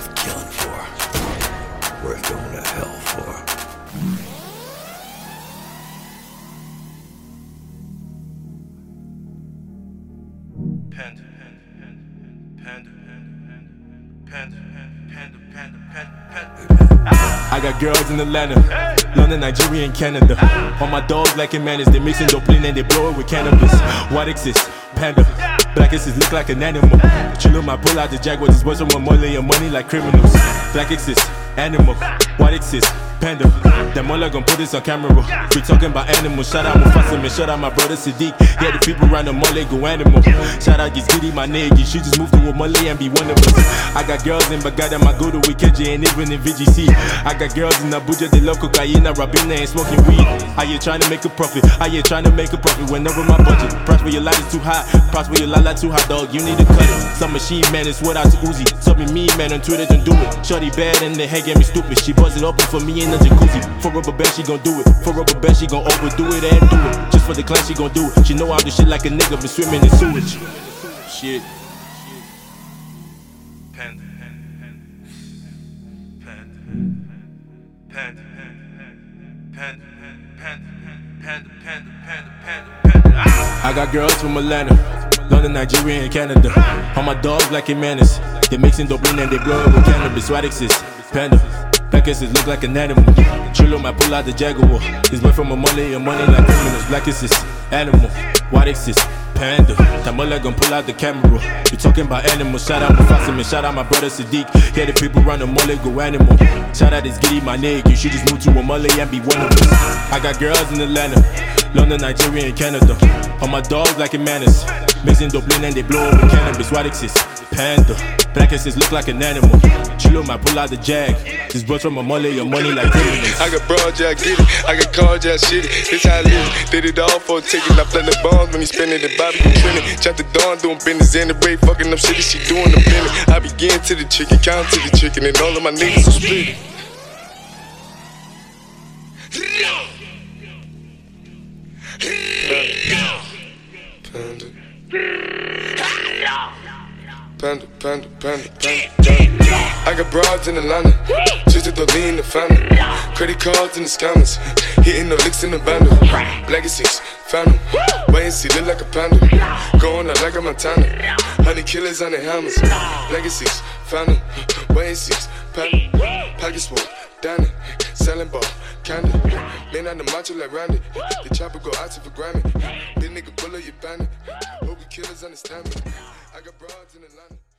worth killing for, worth going to hell for. I got girls in Atlanta, hey. London, Nigeria, and Canada. Ah. All my dogs like it manners, they mixing dope and they blow it with cannabis. What exists? Panda. Yeah. Black X6 look like an animal. Chill my pull out the jack with his boys from money and money like criminals. Black X6, animal. White X6, panda. Them all gon' put this on camera. We talking about animals. Shout out Mufasa, man. Shout out my brother Sadiq. Yeah, the people around the mole go animal. Shout out Gizgidi, my nigga. She just moved to mole and be one of us. I got girls in Baghdad, my go to Wikeji and even in VGC. I got girls in Abuja, they love cocaine, Rabina, and smoking weed. Are you trying to make a profit? Are you trying to make a profit whenever my budget? Price where your light is too high. Price where your light too high, dog. You need to cut it. Some machine man is what I to Uzi. Tell me man, on Twitter, don't do it. Shorty bad and the head get me stupid. She buzz it open for me the jacuzzi. For rubber band, she gon' do it. For rubber band, she gon' overdo it and do it. Just for the clan, she gon' do it. She know I do shit like a nigga been swimming in sewage. Shit. Panda, panda, panda, panda, panda, panda, panda, panda, panda, panda. Ah! I got girls from Atlanta, London, Nigeria, and Canada. All my dogs like a menace. They mixing dopamine and they blow it with cannabis. White X6, panda. Black X6 look like an animal. Chillo might pull out the Jaguar. This went from a money and money like criminals. Black X6, animal. White X6, panda. Tamola gon' pull out the camera. You talking about animals? Shout out Mufasa, man. Shout out my brother Sadiq. Yeah, the people around the mole go animal. Shout out this giddy, my nigga. You should just move to a mole and be one of us. I got girls in Atlanta, London, Nigeria, and Canada. All my dogs like a manners. Mixing Dublin and they blow up with cannabis. White X6, panda. Black X6 look like an animal. Chillo might pull out the jag. This brought from a mole, your money like criminals. I got broad, yeah, I get it. I got cars, yeah, shit it. This how I live. Did it all for a ticket. I play the bombs when he spinning the Bobby and trending. The dawn, doing business in the break, fucking up shit. She doing the minute. I begin to the chicken, count to the chicken, and all of my niggas are split. Panda, panda, panda, panda. I got broads in Atlanta, just to throw in the family. Credit cards in the scammers, hitting the licks in the bundle. Legacies, them. Wait and see, look like a panda. Going out like a Montana. Honey killers on the hammers. Legacies, them. Wait and see, panda. Pockets full, it. Selling ball, candy. Man on the macho like Randy. The chopper go out to for Grammy. Big nigga bullet, you bandit. Killers understand me. I got broads in Atlanta.